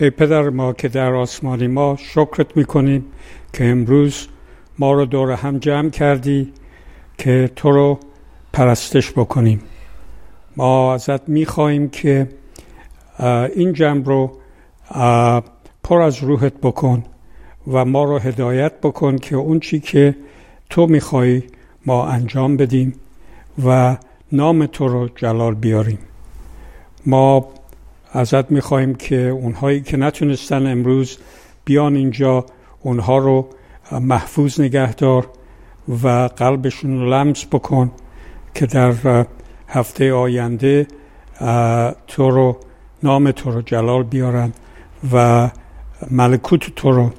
ای پدر ما که در آسمانی ما شکرت می‌کنیم که امروز ما رو دور هم جمع کردی که تو رو پرستش بکنیم. ما ازت می‌خواهیم که این جمع رو پر از روحت بکن و ما رو هدایت بکن که اون چی که تو می‌خوای ما انجام بدیم و نام تو رو جلال بیاریم. ما ازت می‌خواهیم که اونهایی که نتونستن امروز بیان اینجا اونها رو محفوظ نگه دار و قلبشون رو لمس بکن که در هفته آینده تو رو نام تو رو جلال بیارن و ملکوت تو رو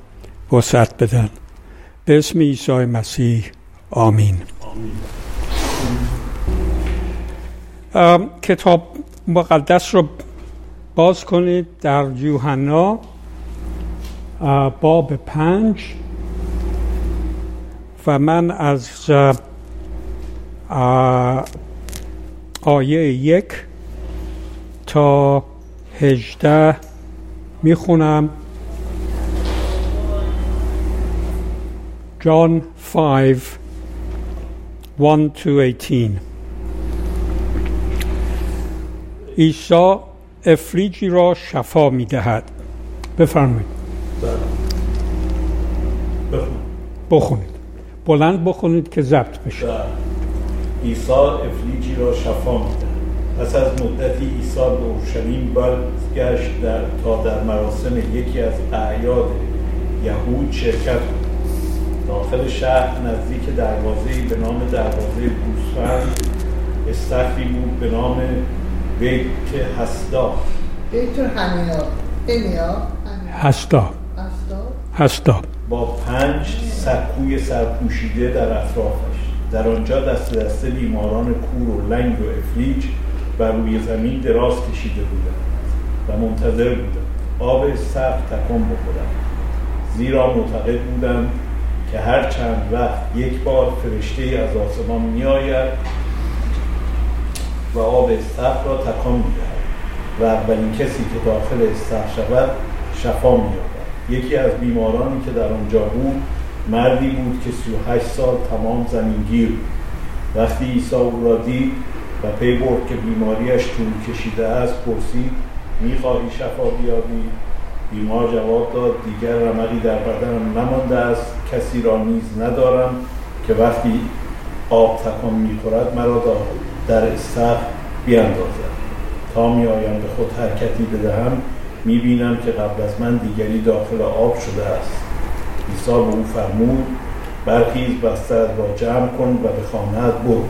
وسعت بدن. به اسم عیسی مسیح. آمین, آمین. کتاب مقدس رو باز کنید در یوحنا باب پنج. و من از آیه یک تا هجده می‌خونم. جان 5 1 to 18 عیسی افلیجی را شفا می دهد. بفرمایید. بخونید. بلند بخونید که ضبط بشه. عیسی افلیجی را شفا می دهد. پس از مدتی عیسی به اورشلیم برگشت در تا در مراسم یکی از اعیاد یهود شرکت کند داخل شهر نزدیک دروازه به نام دروازه گوسفند استخری بود به نام بیت هستا. بیت همیا هستا. هستا. با پنج سکوی سرپوشیده در اطرافش. در آنجا دست دسته بیماران کور و لنگ و افلیج بر روی زمین دراز کشیده بودند و منتظر بودند. آب سخت تکان بخورند زیرا معتقد بودند که هر چند وقت یک بار فرشته از آسمان می آید و آب استخر را تکان می و اولین کسی که داخل استخر شود شفا می یکی از بیمارانی که در آنجا بود مردی بود که 38 سال تمام زمینگیر بود. وقتی عیسی او را دید و پی برد که بیماریش طول کشیده است پرسید می‌خواهی شفا بیابی؟ بیمار جواب داد دیگر رمقی در بدنم نمانده است کسی را نیز ندارم که وقتی آب تکان می‌خورد مرا در استخ بیاندازد. تا میآیم به خود حرکتی بدهم می‌بینم که قبل از من دیگری داخل آب شده است. عیسی به او فرمود برخیز بستر را جمع کن و به خانهت برو.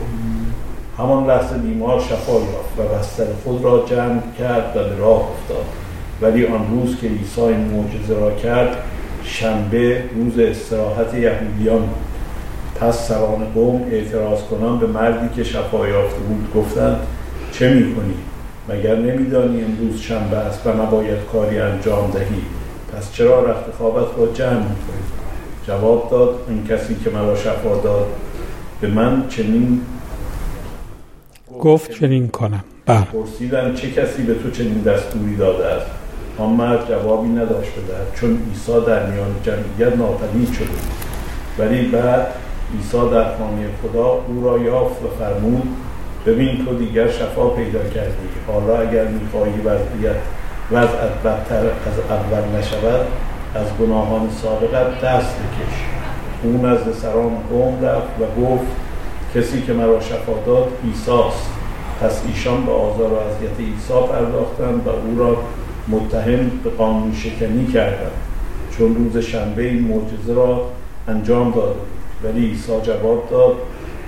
همان لحظه بیمار شفا یافت و بستر خود را جمع کرد و به راه افتاد. ولی آن روز که عیسی این معجزه را کرد شنبه روز استراحت یهودیان بود. پس سران قوم اعتراض کنان به مردی که شفا یافته بود گفتند چه می‌کنی؟ مگر نمیدانی امروز شنبه است و نباید کاری انجام دهی؟ پس چرا رخت خوابت را جمع می‌کنی؟ جواب داد این کسی که مرا شفا داد به من چنین گفت چنین کنم. بله. پرسیدن چه کسی به تو چنین دستوری داده است؟ آن مرد جوابی نداشت بدهد چون عیسی در میان جمعیت ناپدید شده ولی بعد عیسی در خانه خدا او را یافت و فرمود ببین تو دیگر شفا پیدا کردی. حالا اگر می‌خواهی وضعیت وضعت بدتر از اول نشود از گناهان سابقت دست بکش. او نزد سران قوم رفت و گفت کسی که مرا شفا داد عیساست. پس ایشان به آزار و اذیت عیسی پرداختند و او را متهم به قانون شکنی کردند. چون روز شنبه این معجزه را انجام داده ولی عیسی جواب داد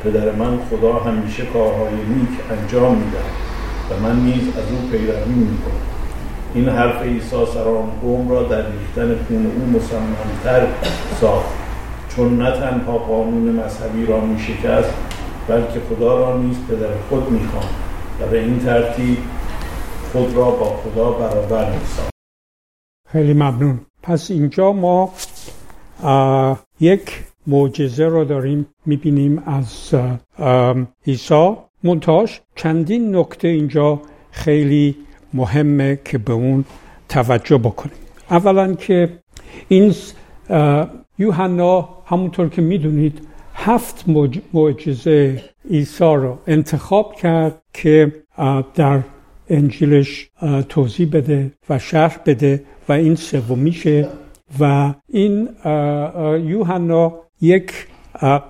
پدر من خدا همیشه کارهای نیک انجام می‌دهد و من نیز از او پیروی می‌کنم. این حرف عیسی سران قوم را در ریختن خون او مصممتر ساخت. چون نه تنها قانون مذهبی را میشکست بلکه خدا را نیز پدر خود می‌خواند و به این ترتیب خود را با خدا برابر میساخت. خیلی ممنون. پس اینجا ما یک معجزه رو داریم می‌بینیم از عیسی. منتاش چندین نکته اینجا خیلی مهمه که به اون توجه بکنیم. اولا که این یوحنا همونطور که می‌دونید هفت معجزه عیسی رو انتخاب کرد که در انجیلش توضیح بده و شرح بده و این سومیشه و این یوحنا یک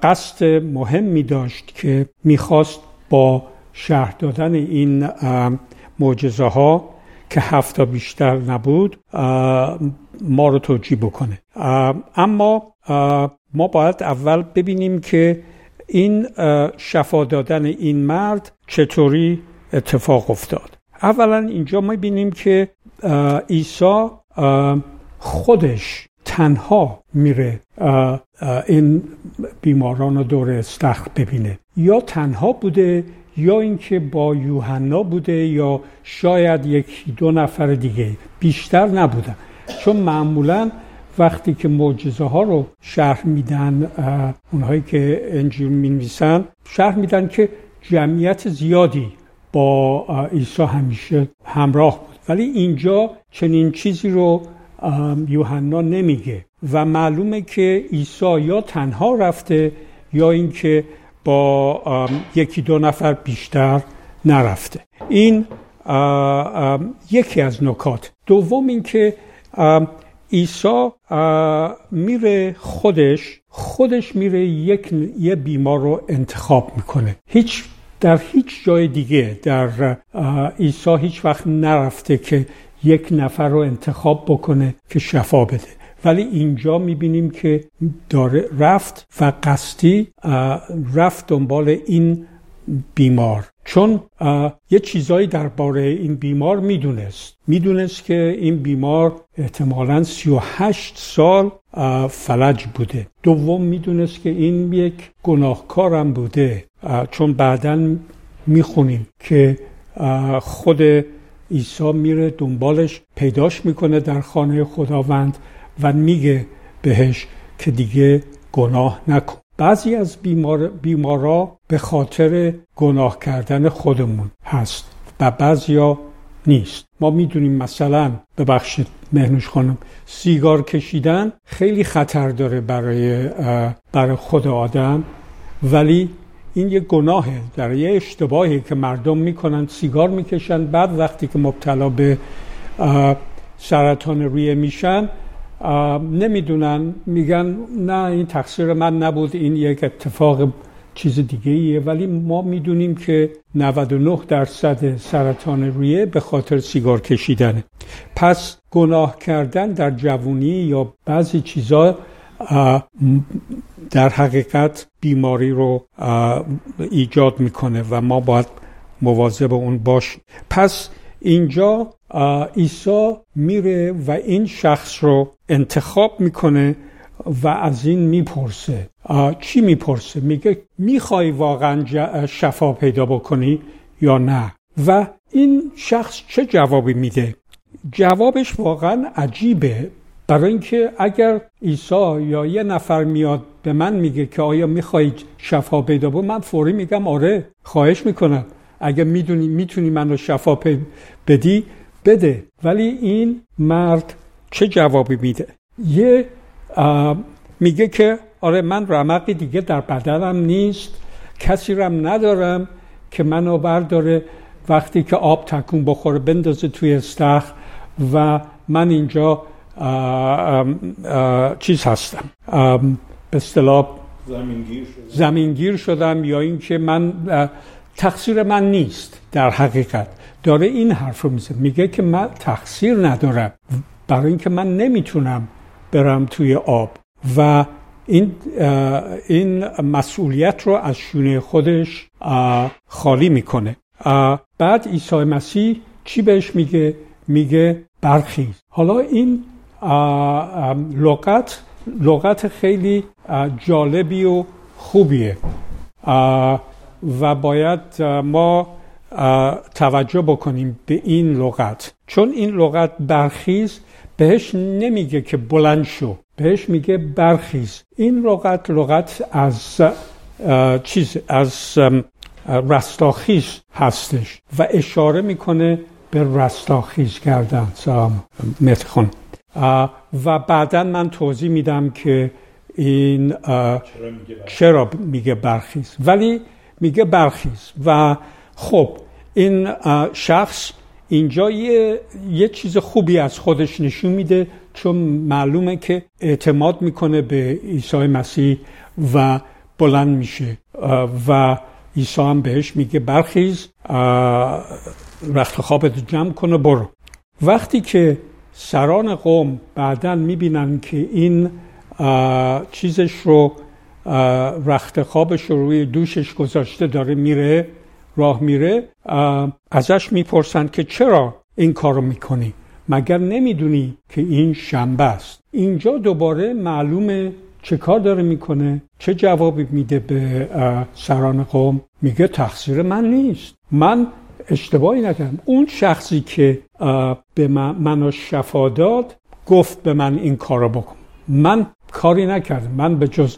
قصد مهمی داشت که می‌خواست با شرح دادن این معجزه ها که هفته بیشتر نبود ما رو توجیه بکنه. اما ما باید اول ببینیم که این شفا دادن این مرد چطوری اتفاق افتاد. اولا اینجا ما بینیم که عیسی خودش تنها میره این بیماران رو دور استخر ببینه. یا تنها بوده یا اینکه با یوحنا بوده یا شاید یکی دو نفر دیگه. بیشتر نبودن چون معمولا وقتی که معجزه ها رو شرح میدن اونهایی که انجیل می نویسن شرح میدن که جمعیت زیادی با عیسی همیشه همراه بود. ولی اینجا چنین چیزی رو یوحنا نمیگه. و معلومه که عیسی یا تنها رفته یا اینکه با یکی دو نفر بیشتر نرفته. این یکی از نکات. دوم اینکه عیسی میره خودش خودش میره یک یه بیمار رو انتخاب می‌کنه. هیچ در هیچ جای دیگه در عیسی هیچ وقت نرفته که یک نفر رو انتخاب بکنه که شفا بده. ولی اینجا می‌بینیم که داره رفت و قصدی رفت دنبال این بیمار. چون یه چیزایی درباره این بیمار می‌دونست. می‌دونست که این بیمار احتمالا 38 سال فلج بوده. دوم می‌دونست که این یک گناهکارم بوده. چون بعدا می‌خونیم که خود عیسی میره دنبالش پیداش می‌کنه در خانه خداوند و میگه بهش که دیگه گناه نکن. بعضی از بیمار بیمارا به خاطر گناه کردن خودمون هست و بعضیا نیست. ما می‌دونیم مثلا ببخشید مهنوش خانم سیگار کشیدن خیلی خطر داره برای برای خود آدم ولی این یه گناهه. در یه اشتباهی که مردم می‌کنن سیگار می‌کشن. بعد وقتی که مبتلا به سرطان ریه میشن نمی‌دونن. میگن نه این تقصیر من نبود. این یک اتفاق چیز دیگه ایه ولی ما می‌دونیم که 99 درصد سرطان ریه به خاطر سیگار کشیدنه. پس گناه کردن در جوونی یا بعضی چیزا در حقیقت بیماری رو ایجاد می‌کنه و ما باید مواظب اون باشیم. پس اینجا عیسی میره و این شخص رو انتخاب می‌کنه و از این می‌پرسه. چی می‌پرسه؟ میگه می‌خوای واقعا شفا پیدا بکنی یا نه؟ و این شخص چه جوابی میده؟ جوابش واقعا عجیبه. برای اینکه اگر عیسی یا یه نفر میاد به من میگه که آیا می‌خوای شفا پیدا بکنی من فوری میگم آره خواهش می‌کنم. اگر می‌دونی می‌تونی من رو شفا بدی بده. ولی این مرد چه جوابی میده؟ یه میگه که آره من رمقی دیگه در بدنم نیست. کسی رم ندارم که منو برداره. وقتی که آب تکون بخوره بندازه توی استخر و من اینجا چیز هستم. به اصطلاح زمینگیر شدم. یا اینکه من تقصیر من نیست در حقیقت. داره این حرف رو میزه میگه که من تقصیر ندارم. برای اینکه من نمی‌تونم برم توی آب. و این این مسئولیت رو از شونه خودش خالی می‌کنه. بعد عیسی مسیح چی بهش میگه؟ میگه برخیز. حالا این لغت لغت خیلی جالبی و خوبیه. و باید ما توجه بکنیم به این لغت. چون این لغت برخیز بهش نمیگه که بلند شو بهش میگه برخیز. این لغت لغت از چیز از رستاخیز هستش و اشاره می‌کنه به رستاخیز کردن. متخون و بعدا من توضیح میدم که این چرا میگه برخیز؟ ولی میگه برخیز و خب این شخص اینجا یه, یه چیز خوبی از خودش نشون میده چون معلومه که اعتماد می‌کنه به عیسی مسیح و بلند میشه. و عیسی هم بهش میگه برخیز رخت خوابت جمع کنه برو. وقتی که سران قوم بعدا می‌بینن که این چیزش رو رخت خوابش رو روی دوشش گذاشته داره میره راه میره. ازش می‌پرسن که چرا این کارو می‌کنی؟ مگر نمی‌دونی که این شنبه است؟ اینجا دوباره معلومه چه کار داره می‌کنه چه جوابی میده به سران قوم. میگه تقصیر من نیست. من اشتباهی نکردم. اون شخصی که به من منو شفا داد گفت به من این کارو بکن. من کاری نکردم. من به جز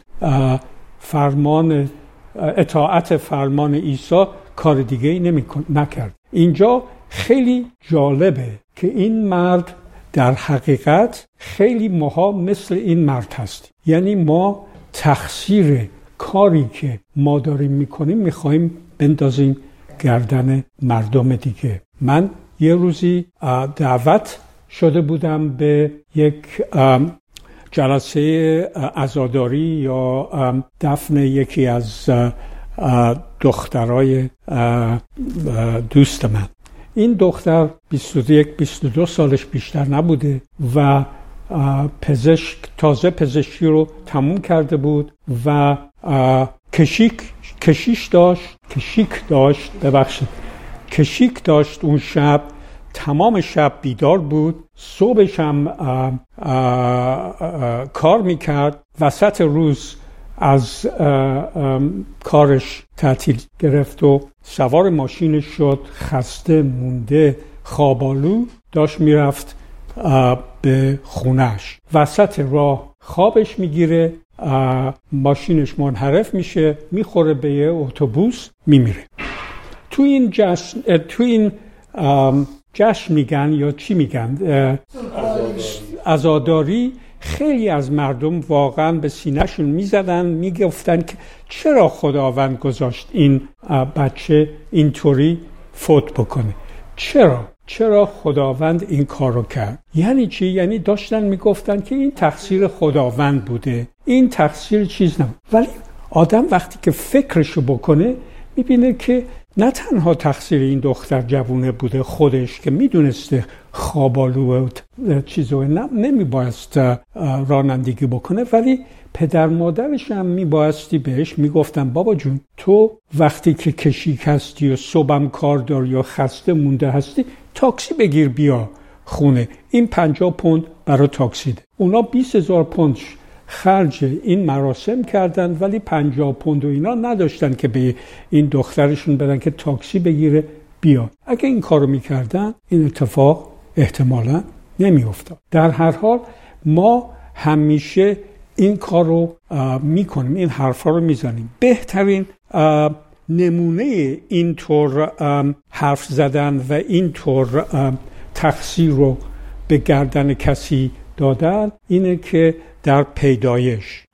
فرمان اطاعت فرمان عیسی کار دیگه ای نمی نکرد. اینجا خیلی جالبه که این مرد در حقیقت خیلی ماها مثل این مرد هست. یعنی ما تقصیر کاری که ما داریم می‌کنیم می‌خوایم بندازیم گردن مردم دیگه. من یه روزی دعوت شده بودم به یک جلسه ازاداری یا دفن یکی از دخترای دوست من. این دختر 21 22 سالش بیشتر نبوده و پزشک تازه پزشکی رو تموم کرده بود و کشیک کشیش داشت کشیک داشت ببخشید. کشیک داشت اون شب تمام شب بیدار بود. صبحش هم کار می‌کرد. وسط روز از کارش تعطیل گرفت و سوار ماشینش شد. خسته مونده خوابالو داشت می‌رفت به خونش وسط راه خوابش می‌گیره. ماشینش منحرف میشه می‌خوره به یه اتوبوس میمیره. تو این جشن تو این جشن میگن یا چی میگن؟ ازاداری. خیلی از مردم واقعا به سینهشون می‌زدن می‌گفتن که چرا خداوند گذاشت این بچه اینطوری فوت بکنه؟ چرا؟ چرا خداوند این کار رو کرد؟ یعنی چی؟ یعنی داشتن می‌گفتن که این تقصیر خداوند بوده. این تقصیر چیز نبود. ولی آدم وقتی که فکرشو بکنه می‌بینه که نه تنها تقصیر این دختر جوونه بوده خودش که می‌دونسته خوابالو و چیزو نمیبایست رانندگی بکنه ولی پدر مادرش هم میبایستی بهش می‌گفتن بابا جون تو وقتی که کشیک هستی و صبحم کار داری یا خسته مونده هستی تاکسی بگیر بیا خونه. این پنجاه پوند برای تاکسی ده. اونا 20 هزار پوند خرج این مراسم کردن ولی پنجاه پوند و اینا نداشتن که به این دخترشون بدن که تاکسی بگیره بیا اگه این کارو می‌کردن این اتفاق احتمالا نمیافتاد. در هر حال ما همیشه این کار رو می‌کنیم این حرفا رو می‌زنیم. بهترین نمونه اینطور حرف زدن و اینطور تقصیر رو به گردن کسی دادن اینه که در پیدایش.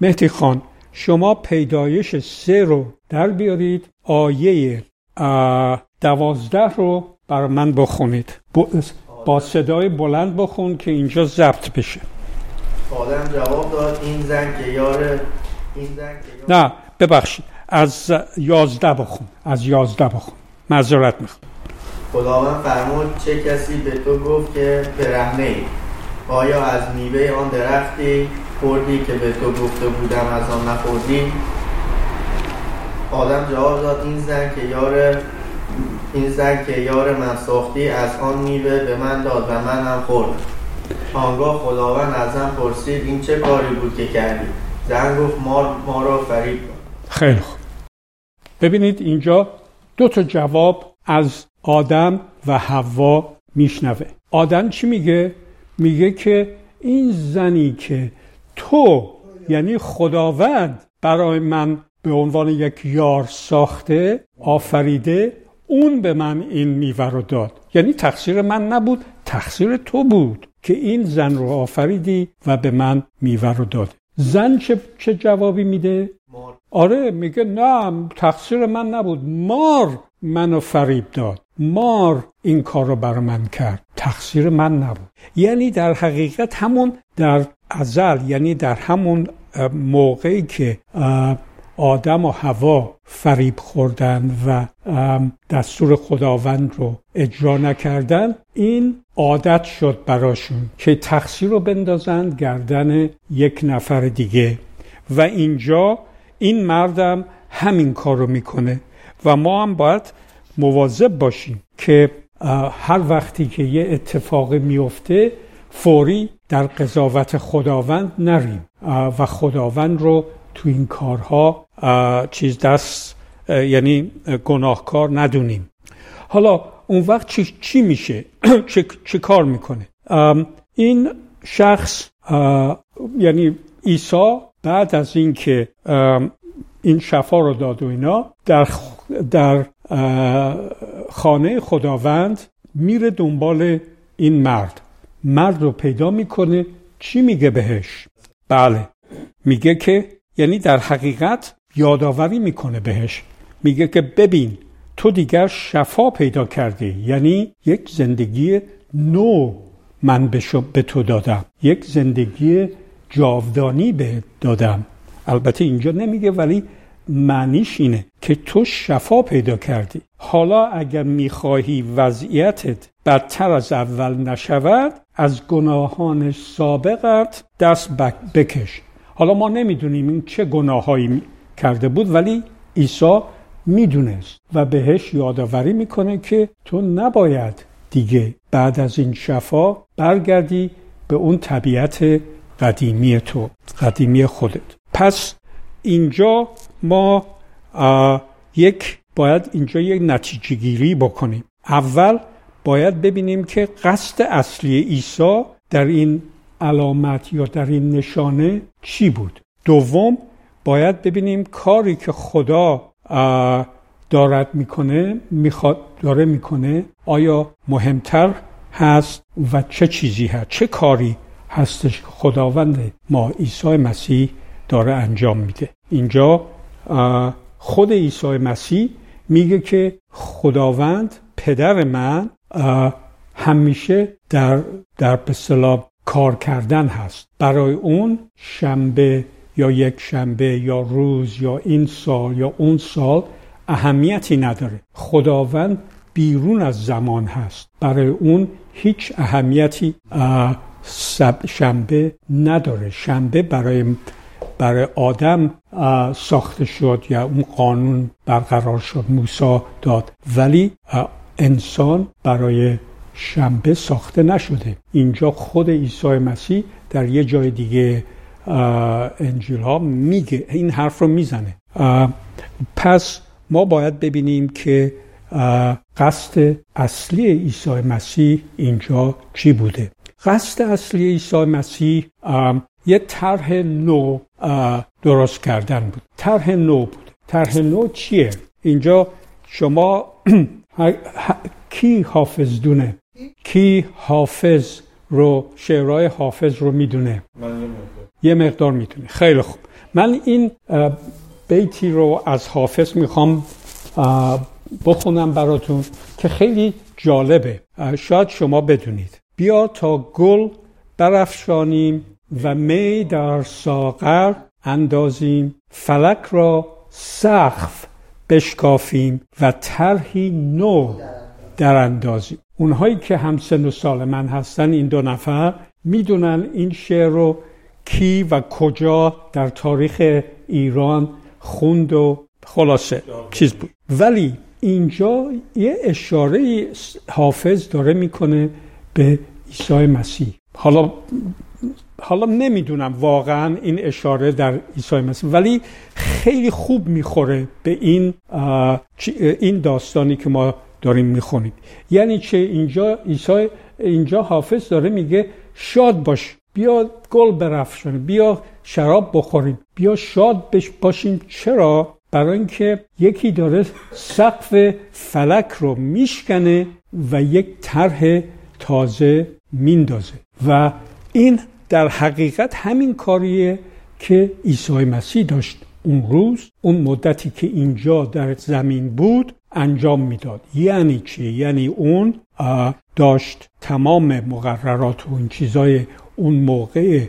مهدی خان شما پیدایش سه رو در بیارید آیه دوازده رو بر من بخونید. با صدای بلند بخون که اینجا ضبط بشه. آدم جواب داد این زن که یار این زن که. نه ببخشید. از یازده بخون. از یازده بخون. معذرت می‌خوام. خداوند فرمود چه کسی به تو گفت که برهنه ای؟ آیا از میوه آن درختی خوردی که به تو گفته بودم از آن نخوردی؟ آدم جواب داد این زن که یار این زن که یار من ساختی از آن میوه به من داد و من هم خوردم آنگاه خداوند ازم پرسید این چه کاری بود که کردی؟ زن گفت ما, ما را فریب خیلی خوب. ببینید اینجا دو تا جواب از آدم و حوا میشنوه. آدم چی میگه؟ میگه که این زنی که تو یعنی خداوند برای من به عنوان یک یار ساخته آفریده اون به من این میوه رو داد. یعنی تقصیر من نبود تقصیر تو بود که این زن رو آفریدی و به من میوه رو داده زن چه, چه جوابی میده؟ آره میگه نه تقصیر من نبود. مار منو فریب داد. مار این کار رو بر من کرد. تقصیر من نبود. یعنی در حقیقت همون در ازل یعنی در همون موقعی که آدم و هوا فریب خوردن و دستور خداوند رو اجرا نکردن این عادت شد براشون که تقصیر رو بندازند گردن یک نفر دیگه. و اینجا این مردم همین کار رو می‌کنه. و ما هم باید مواظب باشیم که هر وقتی که یه اتفاق میفته فوری در قضاوت خداوند نریم. و خداوند رو تو این کارها چیز دست یعنی گناهکار ندونیم. حالا اون وقت چی, چی میشه؟ چه،, چه کار می‌کنه؟ این شخص یعنی عیسی بعد از اینکه این شفا رو داد و اینا در, در خانه خداوند میره دنبال این مرد. مرد رو پیدا می‌کنه. چی میگه بهش؟ بله. میگه که یعنی در حقیقت یادآوری می‌کنه بهش. میگه که ببین تو دیگر شفا پیدا کردی. یعنی یک زندگی نو من به تو دادم. یک زندگی جاودانی به دادم. البته اینجا نمیگه ولی معنیش اینه که تو شفا پیدا کردی. حالا اگر می‌خواهی وضعیتت بدتر از اول نشود از گناهان سابقت دست بکش. حالا ما نمی‌دونیم این چه گناهایی کرده بود ولی عیسی می‌دونست و بهش یادآوری می‌کنه که تو نباید دیگه بعد از این شفا برگردی به اون طبیعت قدیمی تو قدیمی خودت. پس اینجا ما یک باید اینجا یک نتیجه گیری بکنیم. اول باید ببینیم که قصد اصلی عیسی در این علامت یا در این نشانه چی بود. دوم باید ببینیم کاری که خدا دارد می‌کنه می‌خواد داره می‌کنه آیا مهمتر هست و چه چیزی هست؟ چه کاری هستش که خداوند ما عیسی مسیح داره انجام میده؟ اینجا خود عیسی مسیح میگه که خداوند پدر من همیشه در در به کار کردن هست. برای اون شنبه یا یک شنبه یا روز یا این سال یا اون سال اهمیتی نداره. خداوند بیرون از زمان هست. برای اون هیچ اهمیتی شنبه نداره. شنبه برای برای آدم ساخته شد یا اون قانون برقرار شد موسی داد. ولی انسان برای شنبه ساخته نشده. اینجا خود عیسی مسیح در یه جای دیگه انجیل ها میگه این حرف رو می‌زنه. پس ما باید ببینیم که قصد اصلی عیسی مسیح اینجا چی بوده. قصد اصلی عیسی مسیح یه طرح نو درست کردن بود. طرح نو بود. طرح نو چیه؟ اینجا شما کی حافظ دونه؟ کی حافظ رو شعرهای حافظ رو می‌دونه؟ یه مقدار. می‌دونه خیلی خوب. من این بیتی رو از حافظ می‌خوام بخونم براتون که خیلی جالبه. شاید شما بدونید. بیا تا گل برافشانیم. و می در ساغر اندازیم. فلک را سقف بشکافیم و طرحی نو در اندازیم. اونهایی که همسن و سال من هستن این دو نفر می‌دونن این شعر رو کی و کجا در تاریخ ایران خوند و خلاصه چیز بود. ولی اینجا یه اشاره حافظ داره می‌کنه به عیسی مسیح. حالا حالا نمی‌دونم واقعا این اشاره در عیسی مسیح ولی خیلی خوب می‌خوره به این این داستانی که ما داریم می‌خونیم. یعنی چه؟ اینجا عیسی اینجا حافظ داره میگه شاد باش بیا گل برفشن بیا شراب بخوریم بیا شاد باشیم. چرا؟ برای اینکه یکی داره سقف فلک رو میشکنه و یک طرح تازه میندازه و این در حقیقت همین کاریه که عیسی مسیح داشت. اون روز اون مدتی که اینجا در زمین بود انجام می‌داد. یعنی چی؟ یعنی اون داشت تمام مقررات و این چیزای اون موقع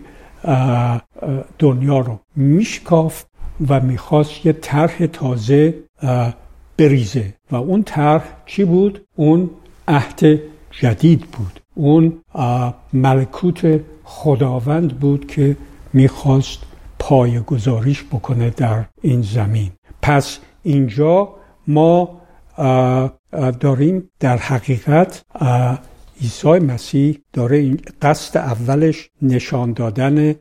دنیا رو میشکافت و می‌خواست یه طرح تازه بریزه. و اون طرح چی بود؟ اون عهد جدید بود. اون ملکوت خداوند بود که می‌خواست پای گذاریش بکنه در این زمین. پس اینجا ما داریم در حقیقت عیسی مسیح داره این قصد اولش نشان دادن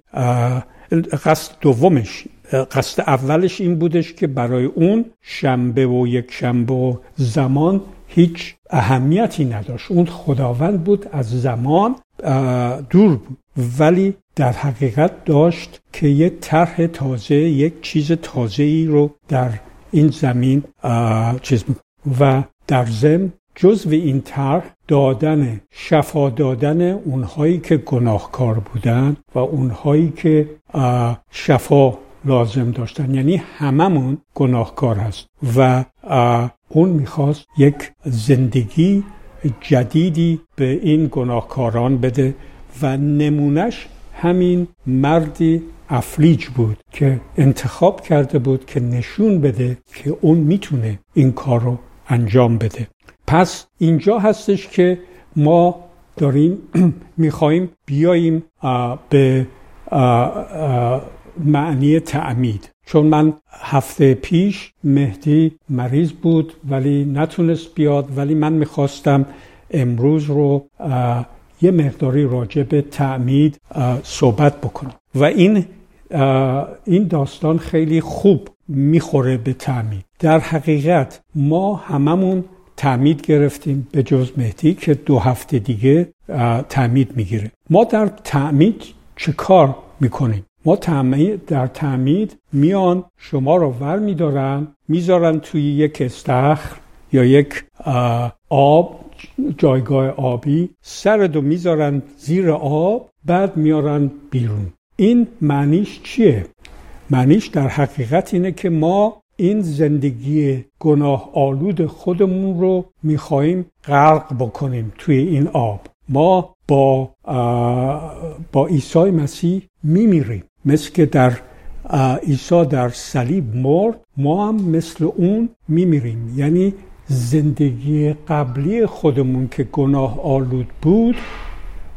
قصد دومش قصد اولش این بودش که برای اون شنبه و یک شنبه و زمان هیچ اهمیتی نداشت. اون خداوند بود از زمان دور بود. ولی در حقیقت داشت که یک طرح تازه یک چیز تازه ای رو در این زمین چیز و در ضمن جزو این طرح دادن شفا دادن اونهایی که گناهکار بودن و اونهایی که شفا لازم داشتن. یعنی هممون گناهکار هست. و اون می‌خواست یک زندگی جدیدی به این گناهکاران بده و نمونش همین مردی افلیج بود که انتخاب کرده بود که نشون بده که اون می‌تونه این کار رو انجام بده. پس اینجا هستش که ما داریم می‌خواهیم بیاییم به معنی تعمید. چون من هفته پیش مهدی مریض بود ولی نتونست بیاد ولی من می‌خواستم امروز رو یه مقداری راجع به تعمید صحبت بکنم. و این این داستان خیلی خوب می‌خوره به تعمید. در حقیقت ما هممون تعمید گرفتیم به جز مهدی که دو هفته دیگه تعمید می‌گیره. ما در تعمید چه کار می‌کنیم؟ ما در تعمید میان شما رو ور میدارن می‌ذارن توی یک استخر یا یک آب جایگاه آبی سردو می‌ذارن زیر آب بعد میارن بیرون این معنیش چیه؟ معنیش در حقیقت اینه که ما این زندگی گناه آلود خودمون رو می‌خواهیم غرق بکنیم توی این آب ما با با عیسی مسیح میمیریم. مثل که در عیسی در صلیب مرد ما هم مثل اون میمیریم. یعنی زندگی قبلی خودمون که گناه آلود بود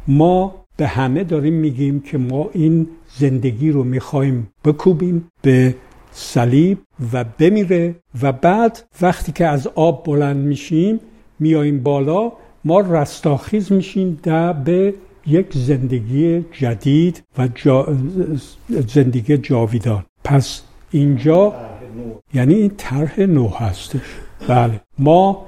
ما به همه داریم میگیم که ما این زندگی رو می‌خوایم بکوبیم به صلیب و بمیره و بعد وقتی که از آب بلند میشیم میاییم بالا ما رستاخیز میشیم در به یک زندگی جدید و زندگی جاویدان. پس اینجا یعنی این طرح نو هستش. بله. ما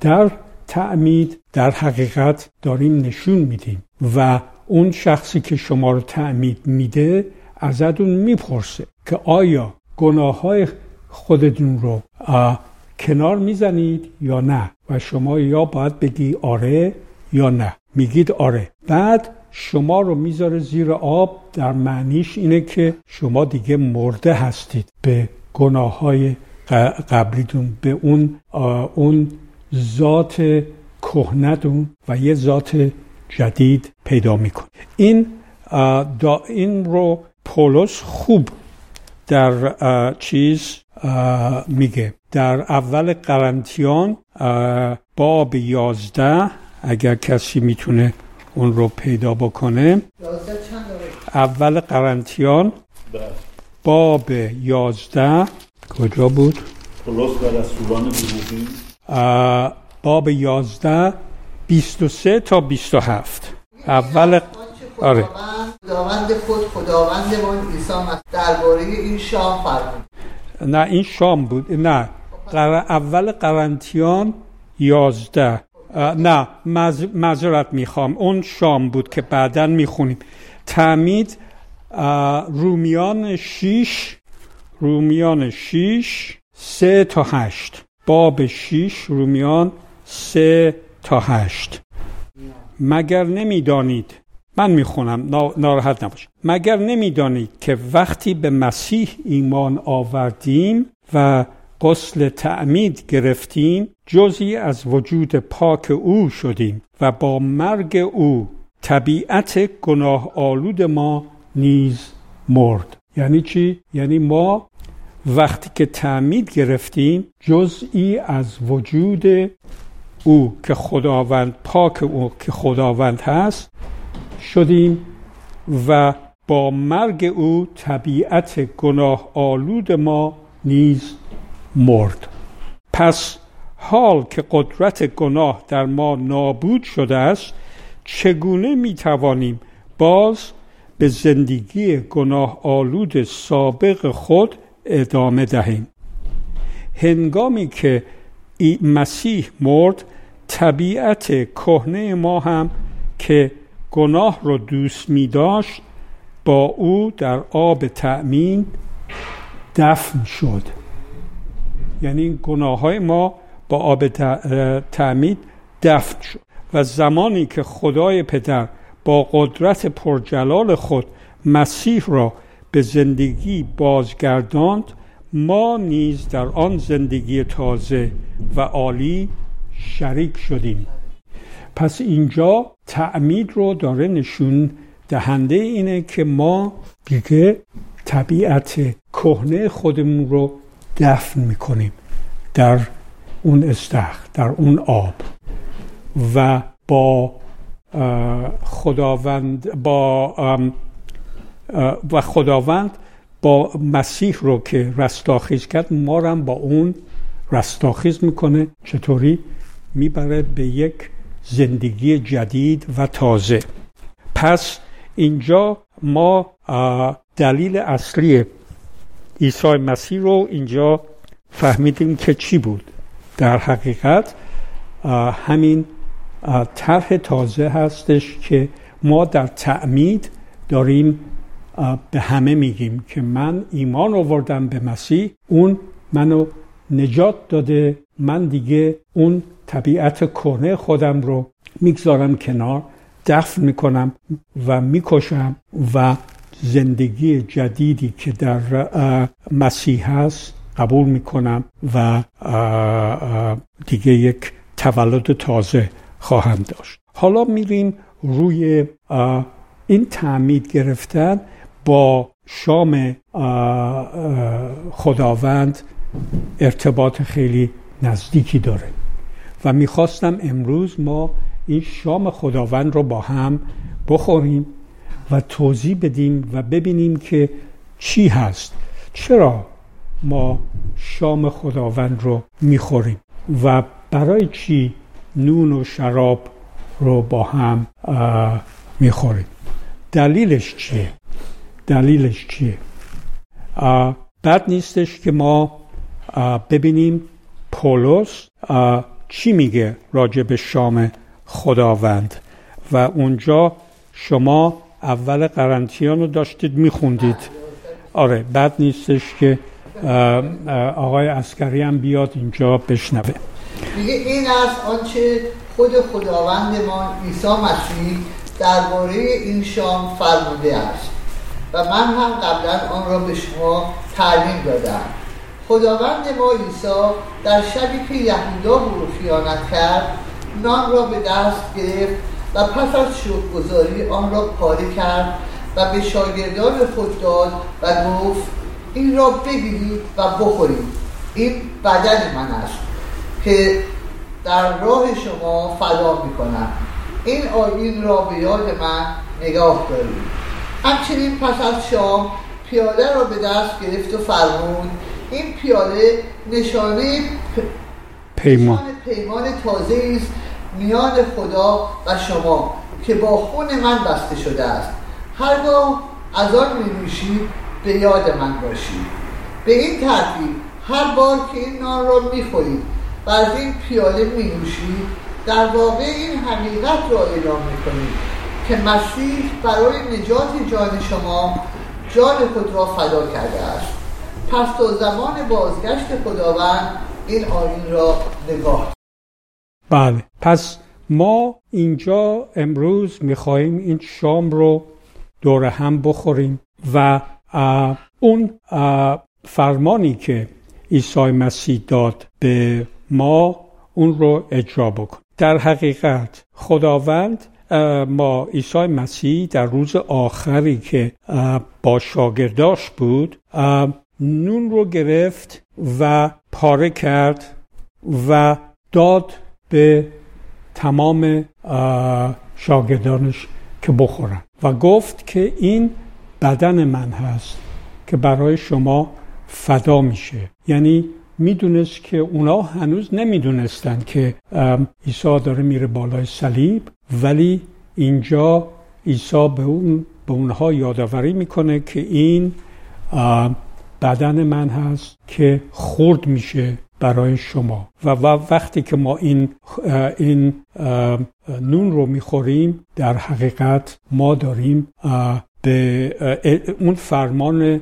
در تعمید در حقیقت داریم نشون میدیم و اون شخصی که شما رو تعمید میده ازتون می‌پرسه که آیا گناه های خودتون رو کنار می‌زنید یا نه؟ و شما یا باید بگی آره یا نه. میگید آره. بعد شما رو می‌ذاره زیر آب در معنیش اینه که شما دیگه مرده هستید. به گناه های قبلیتون به اون اون ذات کهنتون و یه ذات جدید پیدا میکن این این رو پولس خوب در چیز میگه در اول قرنتیان باب یازده اگر کسی می‌تونه اون رو پیدا بکنه اول قرنتیان. باب یازده کجا بود؟ و رسولان باب یازده بیست و سه تا بیست و هفت اول آره. خداوند خود خداوندمان عیسی درباره این شام فرمود. نه این شام بود. نه. اول قرنتیان یازده. نه مذارت می‌خوام. اون شام بود که بعدا می‌خونیم. تعمید رومیان شیش رومیان شیش سه تا هشت. باب شیش رومیان سه تا هشت. مگر نمی‌دانید من می‌خونم ناراحت نباش مگر نمی‌دانید که وقتی به مسیح ایمان آوردیم و غسل تعمید گرفتیم جزی از وجود پاک او شدیم و با مرگ او طبیعت گناه آلود ما نیز مرد یعنی چی؟ یعنی ما وقتی که تعمید گرفتیم جزئی از وجود او که خداوند پاک او که خداوند هست شدیم و با مرگ او طبیعت گناه آلود ما نیز مرد. پس حال که قدرت گناه در ما نابود شده است چگونه می توانیم باز به زندگی گناه آلود سابق خود ادامه دهیم؟ هنگامی که مسیح مرد طبیعت کهنه ما هم که گناه رو دوست می داشت با او در آب تأمین دفن شد. یعنی گناه های ما با آب تعمید دفن شد. و زمانی که خدای پدر با قدرت پرجلال خود مسیح را به زندگی بازگرداند ما نیز در آن زندگی تازه و عالی شریک شدیم. پس اینجا تعمید رو داره نشون دهنده اینه که ما دیگه طبیعت کهنه خودمون رو دفن می‌کنیم در اون استخ در اون آب و با خداوند با و خداوند با مسیح رو که رستاخیز کرد ما رو با اون رستاخیز می‌کنه. چطوری؟ می‌بره به یک زندگی جدید و تازه. پس اینجا ما دلیل اصلی عیسی مسیح رو اینجا فهمیدیم که چی بود. در حقیقت همین طرح تازه هستش که ما در تعمید داریم به همه میگیم که من ایمان آوردم به مسیح اون منو نجات داده من دیگه اون طبیعت کنه خودم رو می‌گذارم کنار دفن می‌کنم و می‌کشم و زندگی جدیدی که در مسیح هست قبول می‌کنم و دیگه یک تولد تازه خواهم داشت. حالا میریم روی این تعمید گرفتن با شام خداوند ارتباط خیلی نزدیکی داره. و می‌خواستم امروز ما این شام خداوند رو با هم بخوریم و توضیح بدیم و ببینیم که چی هست. چرا ما شام خداوند رو می‌خوریم و برای چی نون و شراب رو با هم می‌خوریم؟ دلیلش چیه؟ دلیلش چیه؟ بد نیستش که ما ببینیم پولس چی میگه راجع به شام خداوند؟ و اونجا شما اول قرنتیان رو داشتید میخوندید. آره بد نیستش که آقای اسکری هم بیاد اینجا بشنوه. میگه این است آنچه خود خداوند ما عیسی مسیح درباره این شام فرموده است. و من هم قبلا آن را به شما تعلیم دادم. خداوند ما عیسی در شبی که یهودا او رو خیانت کرد نان را به دست گرفت و پس از گذاری آن را پاره کرد و به شاگردان خود داد و گفت این را بگیرید و بخورید. این بدن من است که در راه شما فدا می‌کنم. این آیین را به یاد من نگاه دارید همچنین پس از شام پیاله را به دست گرفت و فرمود این پیاله نشانه پیمان. پیمان تازه است میان خدا و شما که با خون من بسته شده است. هرگاه از آن می به یاد من باشید به این ترتیب هر بار که این نان را می‌خورید و از این پیاله می نوشید در واقع این حقیقت را اعلام می‌کنید که مسیح برای نجات جان شما جان خود را فدا کرده است. پس تا زمان بازگشت خداوند این آین را نگاه بله. پس ما اینجا امروز می‌خواهیم این شام رو دور هم بخوریم و اون فرمانی که عیسی مسیح داد به ما اون رو اجرا بکن. در حقیقت خداوند ما عیسی مسیح در روز آخری که با شاگرداش بود نون رو گرفت و پاره کرد و داد به تمام شاگردانش که بخورن و گفت که این بدن من هست که برای شما فدا میشه. یعنی می‌دونست که اونا هنوز نمی‌دونستند که عیسی داره میره بالای صلیب ولی اینجا عیسی به اون به اونها یادآوری می‌کنه که این بدن من هست که خورد میشه برای شما. و وقتی که ما این این نون رو می‌خوریم در حقیقت ما داریم به اون فرمان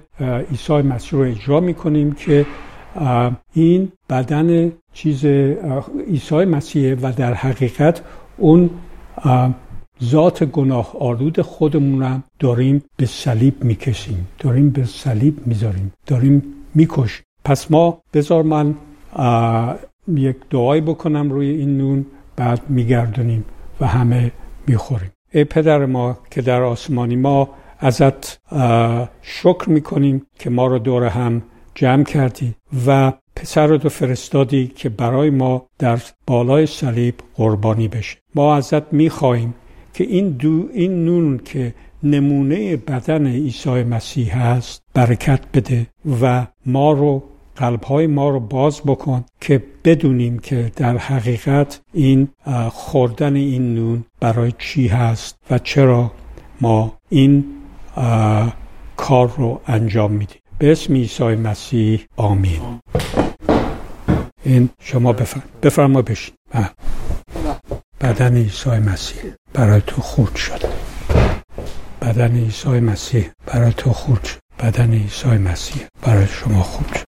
عیسی مسیح رو اجرا می‌کنیم که این بدن چیز عیسی مسیح و در حقیقت اون ذات گناه آلود خودمونم داریم به صلیب می‌کشیم داریم به صلیب می‌ذاریم داریم میکش. پس ما بذار من یک دعای بکنم روی این نون بعد میگردونیم و همه می‌خوریم. ای پدر ما که در آسمانی ما ازت شکر می‌کنیم که ما رو دور هم جمع کردی و پسر رو فرستادی که برای ما در بالای صلیب قربانی بشه. ما ازت می‌خواهیم که این دو این نون که نمونه بدن عیسی مسیح هست برکت بده و ما رو قلبهای ما رو باز بکن که بدونیم که در حقیقت این خوردن این نون برای چی هست و چرا ما این کار رو انجام میدیم. به اسم عیسی مسیح. آمین. این شما بفرما بشین. بدن عیسی مسیح برای تو خورد شد. بدن عیسی مسیح برای تو خورد شد. بدن عیسی مسیح برای شما خورد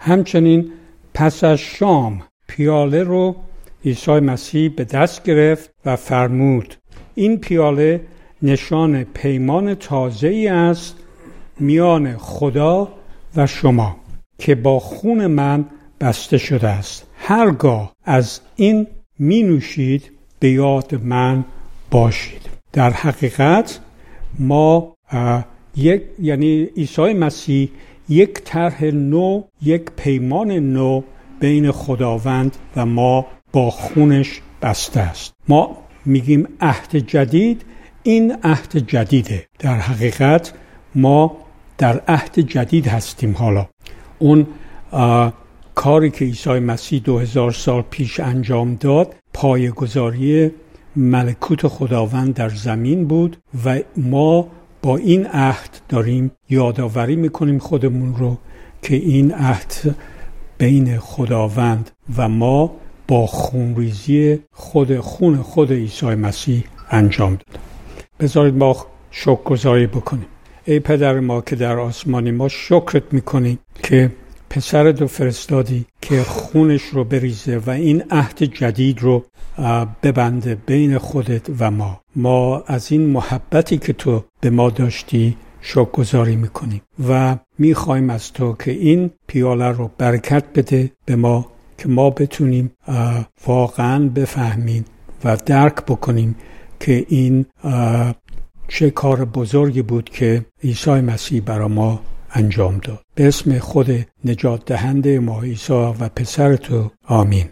همچنین پس از شام پیاله رو عیسی مسیح به دست گرفت و فرمود این پیاله نشان پیمان تازه ای است میان خدا و شما که با خون من بسته شده است. هرگاه از این می نوشید به یاد من باشید. در حقیقت ما یک یعنی عیسی مسیح یک طرح نو یک پیمان نو بین خداوند و ما با خونش بسته است. ما میگیم عهد جدید این عهد جدیده. در حقیقت ما در عهد جدید هستیم حالا. اون کاری که عیسی مسیح دو هزار سال پیش انجام داد پایگذاری ملکوت خداوند در زمین بود و ما با این عهد داریم یادآوری می‌کنیم خودمون رو که این عهد بین خداوند و ما با خونریزی خود خون خود عیسی مسیح انجام داد. بذارید ما شکر گذاری بکنیم. ای پدر ما که در آسمانی ما شکرت می‌کنیم که پسر دو فرستادی که خونش رو بریزه و این عهد جدید رو ببنده بین خودت و ما. ما از این محبتی که تو به ما داشتی شکر گذاری می‌کنیم و می‌خوایم از تو که این پیاله رو برکت بده به ما که ما بتونیم واقعا بفهمیم و درک بکنیم که این چه کار بزرگی بود که عیسی مسیح برای ما انجام داد. به اسم خود نجات دهنده ما عیسی و پسر تو آمین.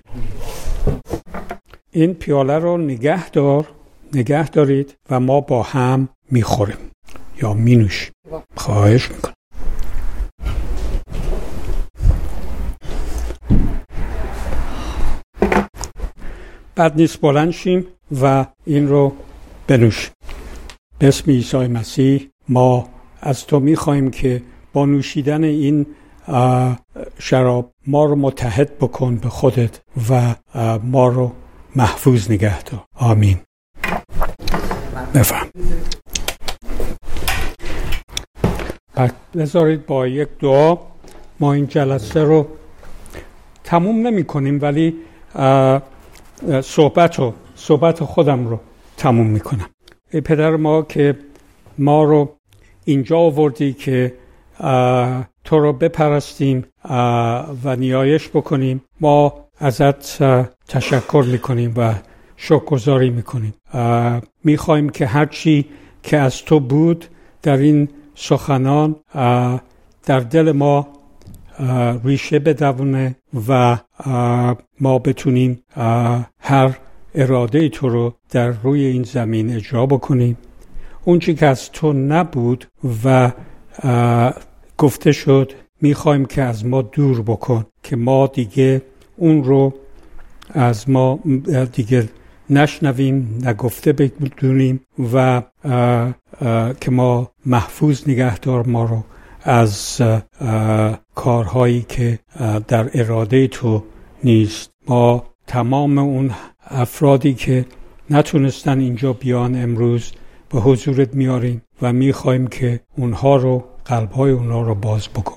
این پیاله رو نگه دار نگه دارید و ما با هم می‌خوریم یا مینوش. خواهش می‌کنم. بعد نیست بلند شیم و این رو بنوشیم. به اسم عیسی مسیح ما از تو می‌خواهیم که با نوشیدن این شراب ما رو متحد بکن به خودت و ما رو محفوظ نگه دار. آمین. بفهم. بذارید با یک دعا ما این جلسه رو تموم نمی کنیم ولی صحبت و صحبت خودم رو تموم می‌کنم ای پدر ما که ما رو اینجا آوردی که تو رو بپرستیم و نیایش بکنیم. ما ازت تشکر می‌کنیم و شکرگزاری می‌کنیم. می‌خواهیم که هرچی که از تو بود در این سخنان در دل ما ریشه بدونه و ما بتونیم هر اراده تو رو در روی این زمین اجرا بکنیم. اون که از تو نبود و گفته شد می‌خوایم که از ما دور بکن که ما دیگه اون رو از ما دیگه نشنویم نگفته بدونیم و که ما محفوظ نگهدار ما رو از کارهایی که در اراده تو نیست. ما تمام اون افرادی که نتونستن اینجا بیان امروز به حضورت میاریم و می‌خوایم که اونها رو قلبهای اونها رو باز بکن.